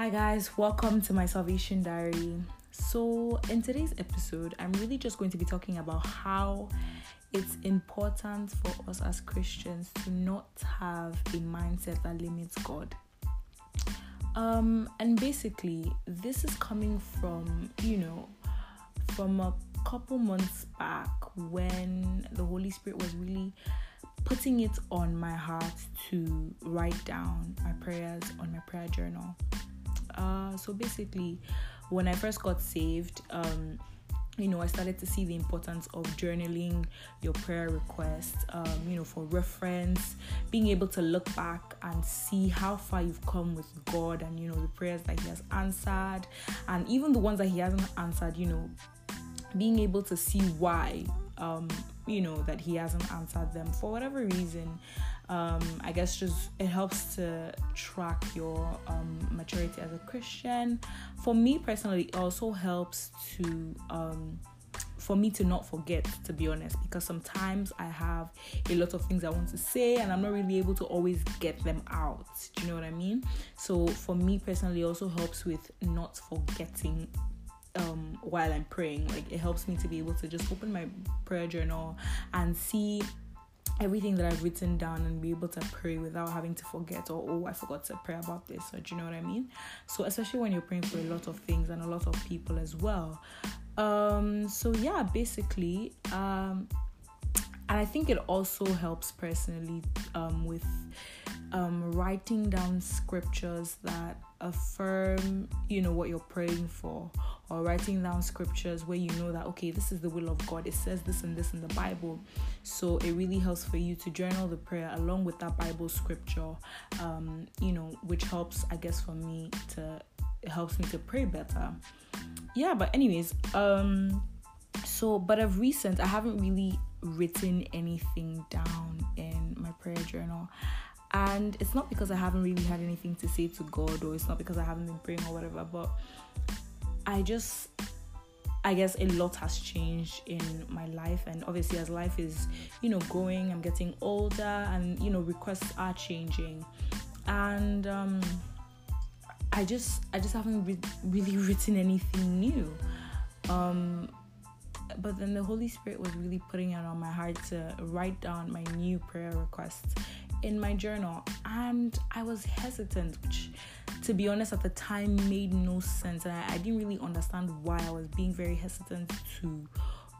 Hi, guys, welcome to my Salvation Diary. So, in today's episode, I'm really just going to be talking about how it's important for us as Christians to not have a mindset that limits God. Um, and basically, this is coming from, you know, from a couple months back when the Holy Spirit was really putting it on my heart to write down my prayers on my prayer journal. Uh, so basically, when I first got saved, um, you know, I started to see the importance of journaling your prayer requests, um, you know, for reference, being able to look back and see how far you've come with God and, you know, the prayers that He has answered, and even the ones that He hasn't answered, you know, being able to see why, um, you know, that He hasn't answered them for whatever reason um, I guess just it helps to track your um, maturity as a Christian. For me personally, it also helps to um, for me to not forget, to be honest, because sometimes I have a lot of things I want to say and I'm not really able to always get them out. Do you know what I mean? So for me personally, it also helps with not forgetting um, while I'm praying. Like it helps me to be able to just open my prayer journal and see everything that I've written down and be able to pray without having to forget or oh I forgot to pray about this or do you know what I mean? So especially when you're praying for a lot of things and a lot of people as well. Um so yeah basically um and I think it also helps personally um with um writing down scriptures that affirm you know what you're praying for or writing down scriptures where you know that okay this is the will of god. It says this and this in the bible. So it really helps for you to journal the prayer along with that bible scripture um you know which helps i guess for me to it helps me to pray better. Yeah but anyways um so but of recent i haven't really written anything down in my prayer journal and it's not because I haven't really had anything to say to God or it's not because I haven't been praying or whatever, but I just I guess a lot has changed in my life and obviously as life is, you know, growing, I'm getting older and you know, requests are changing. And um I just I just haven't re- really written anything new. Um but then the Holy Spirit was really putting it on my heart to write down my new prayer requests in my journal and I was hesitant, which to be honest at the time made no sense. And I, I didn't really understand why I was being very hesitant to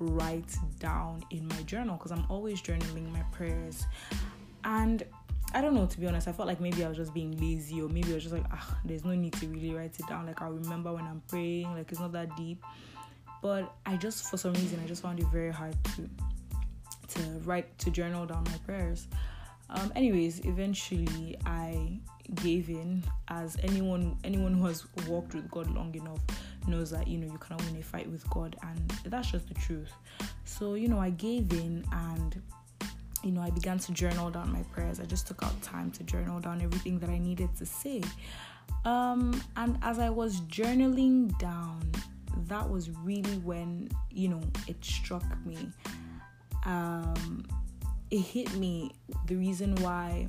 write down in my journal because I'm always journaling my prayers. And I don't know, to be honest, I felt like maybe I was just being lazy or maybe I was just like, ah, there's no need to really write it down. Like, I'll remember when I'm praying, like, it's not that deep. But I just, for some reason, I just found it very hard to to write to journal down my prayers. Um, anyways, eventually I gave in, as anyone anyone who has walked with God long enough knows that you know you cannot win a fight with God, and that's just the truth. So you know I gave in and you know I began to journal down my prayers. I just took out time to journal down everything that I needed to say. Um, and as I was journaling down, that was really when you know it struck me. Um, it hit me the reason why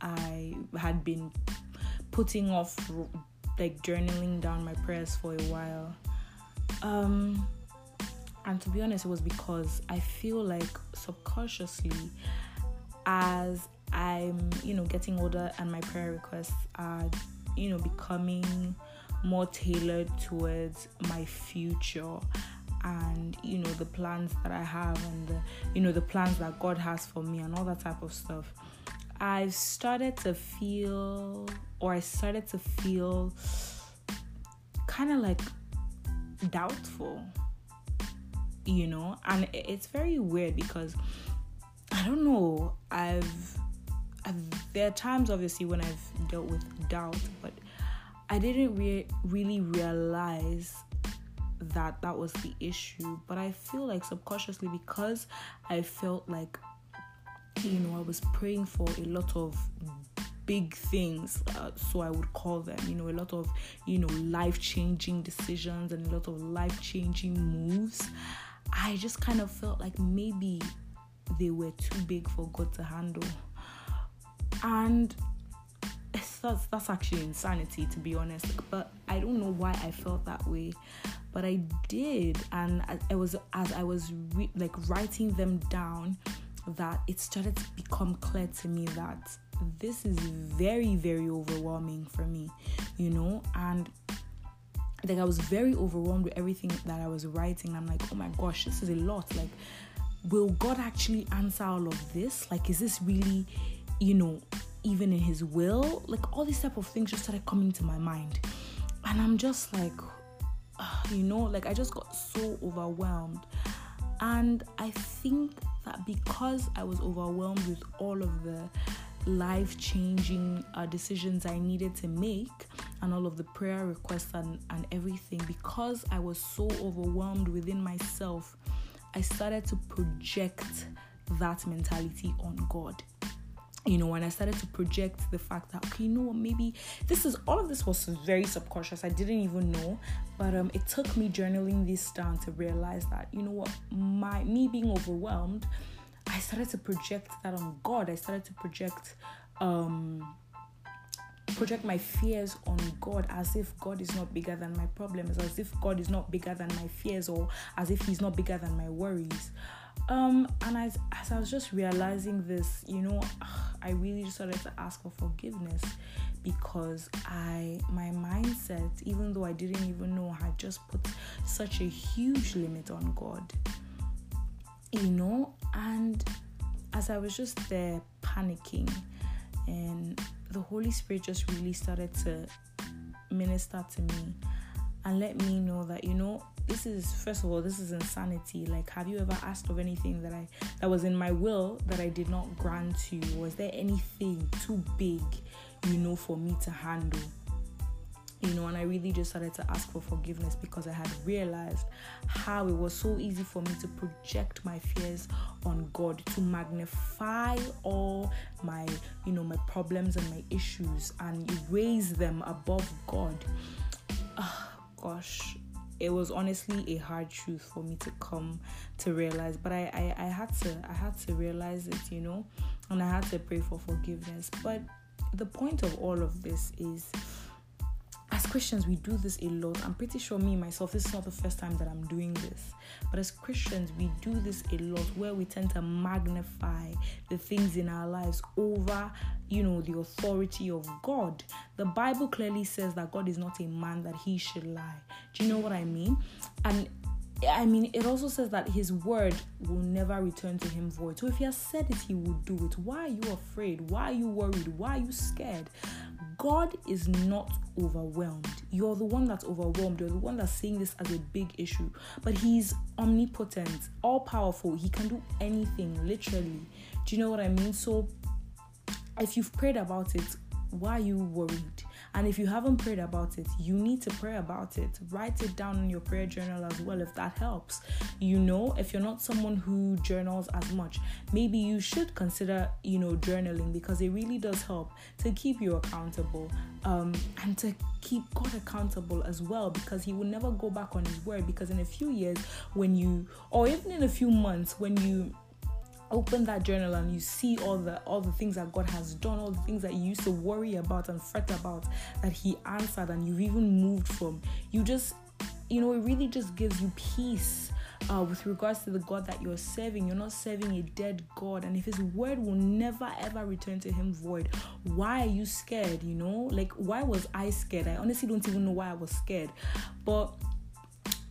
I had been putting off like journaling down my prayers for a while. Um and to be honest it was because I feel like subconsciously as I'm, you know, getting older and my prayer requests are, you know, becoming more tailored towards my future and you know the plans that I have and the, you know the plans that God has for me and all that type of stuff. I've started to feel or I started to feel kind of like doubtful you know and it's very weird because I don't know I've, I've there are times obviously when I've dealt with doubt but I didn't re- really realize that that was the issue but i feel like subconsciously because i felt like you know i was praying for a lot of big things uh, so i would call them you know a lot of you know life changing decisions and a lot of life changing moves. I just kind of felt like maybe they were too big for god to handle. And that's that's actually insanity to be honest. But I don't know why I felt that way, but I did, and it was as I was re- like writing them down that it started to become clear to me that this is very very overwhelming for me, you know, and like I was very overwhelmed with everything that I was writing. I'm like, oh my gosh, this is a lot. Like, will God actually answer all of this? Like, is this really, you know, even in His will? Like, all these type of things just started coming to my mind, and I'm just like, uh, you know, like I just got so overwhelmed, and I think that because I was overwhelmed with all of the life changing uh, decisions I needed to make and all of the prayer requests and, and everything, because I was so overwhelmed within myself, I started to project that mentality on God. You know, when I started to project the fact that okay, you know what, maybe this is all of this was very subconscious. I didn't even know, but um, it took me journaling this down to realize that you know what, my me being overwhelmed, I started to project that on God. I started to project um project my fears on God as if God is not bigger than my problems, as if God is not bigger than my fears, or as if He's not bigger than my worries. Um, and as, as I was just realizing this, you know, I really just started to ask for forgiveness because I, my mindset, even though I didn't even know, had just put such a huge limit on God, you know, and as I was just there panicking and the Holy Spirit just really started to minister to me and let me know that you know this is first of all this is insanity. Like have you ever asked of anything that i that was in my will that i did not grant you? Was there anything too big you know for me to handle you know, and I really just started to ask for forgiveness because I had realized how it was so easy for me to project my fears on God, to magnify all my, you know, my problems and my issues and raise them above God. Oh, gosh, it was honestly a hard truth for me to come to realize, but I, I, I had to, I had to realize it, you know, and I had to pray for forgiveness. But the point of all of this is as Christians, we do this a lot. I'm pretty sure me myself, this is not the first time that I'm doing this. But as Christians, we do this a lot where we tend to magnify the things in our lives over, you know, the authority of God. The Bible clearly says that God is not a man that he should lie. Do you know what I mean? And I mean, it also says that his word will never return to him void. So if he has said it, he will do it. Why are you afraid? Why are you worried? Why are you scared? God is not overwhelmed. You're the one that's overwhelmed. You're the one that's seeing this as a big issue. But he's omnipotent, all powerful. He can do anything, literally. Do you know what I mean? So if you've prayed about it, why are you worried? And if you haven't prayed about it, you need to pray about it. Write it down in your prayer journal as well if that helps. You know, if you're not someone who journals as much, maybe you should consider, you know, journaling because it really does help to keep you accountable um, and to keep God accountable as well because He will never go back on His word. Because in a few years, when you, or even in a few months, when you open that journal and you see all the all the things that God has done, all the things that you used to worry about and fret about that He answered and you've even moved from, you just you know, it really just gives you peace uh, with regards to the God that you're serving. You're not serving a dead God, and if His word will never ever return to Him void, why are you scared? You know, like why was I scared? I honestly don't even know why I was scared, but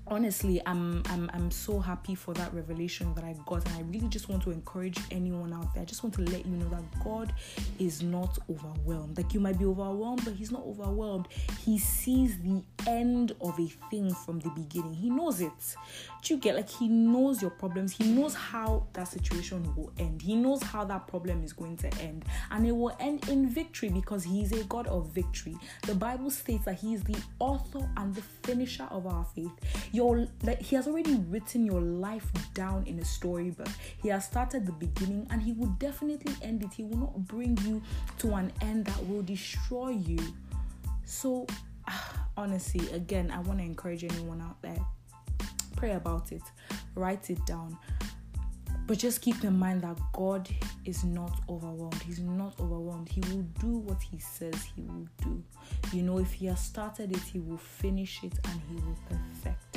honestly I'm, I'm i'm so happy for that revelation that i got and i really just want to encourage anyone out there. I just want to let you know that god is not overwhelmed. Like you might be overwhelmed but he's not overwhelmed. He sees the end of a thing from the beginning. He knows it. Do you get like he knows your problems. He knows how that situation will end. He knows how that problem is going to end. And it will end in victory because he is a god of victory. The bible states that he is the author and the finisher of our faith your like he has already written your life down in a storybook he has started the beginning and he will definitely end it he will not bring you to an end that will destroy you so honestly again i want to encourage anyone out there pray about it write it down but just keep in mind that God is not overwhelmed. He's not overwhelmed. He will do what He says He will do. You know, if He has started it, He will finish it and He will perfect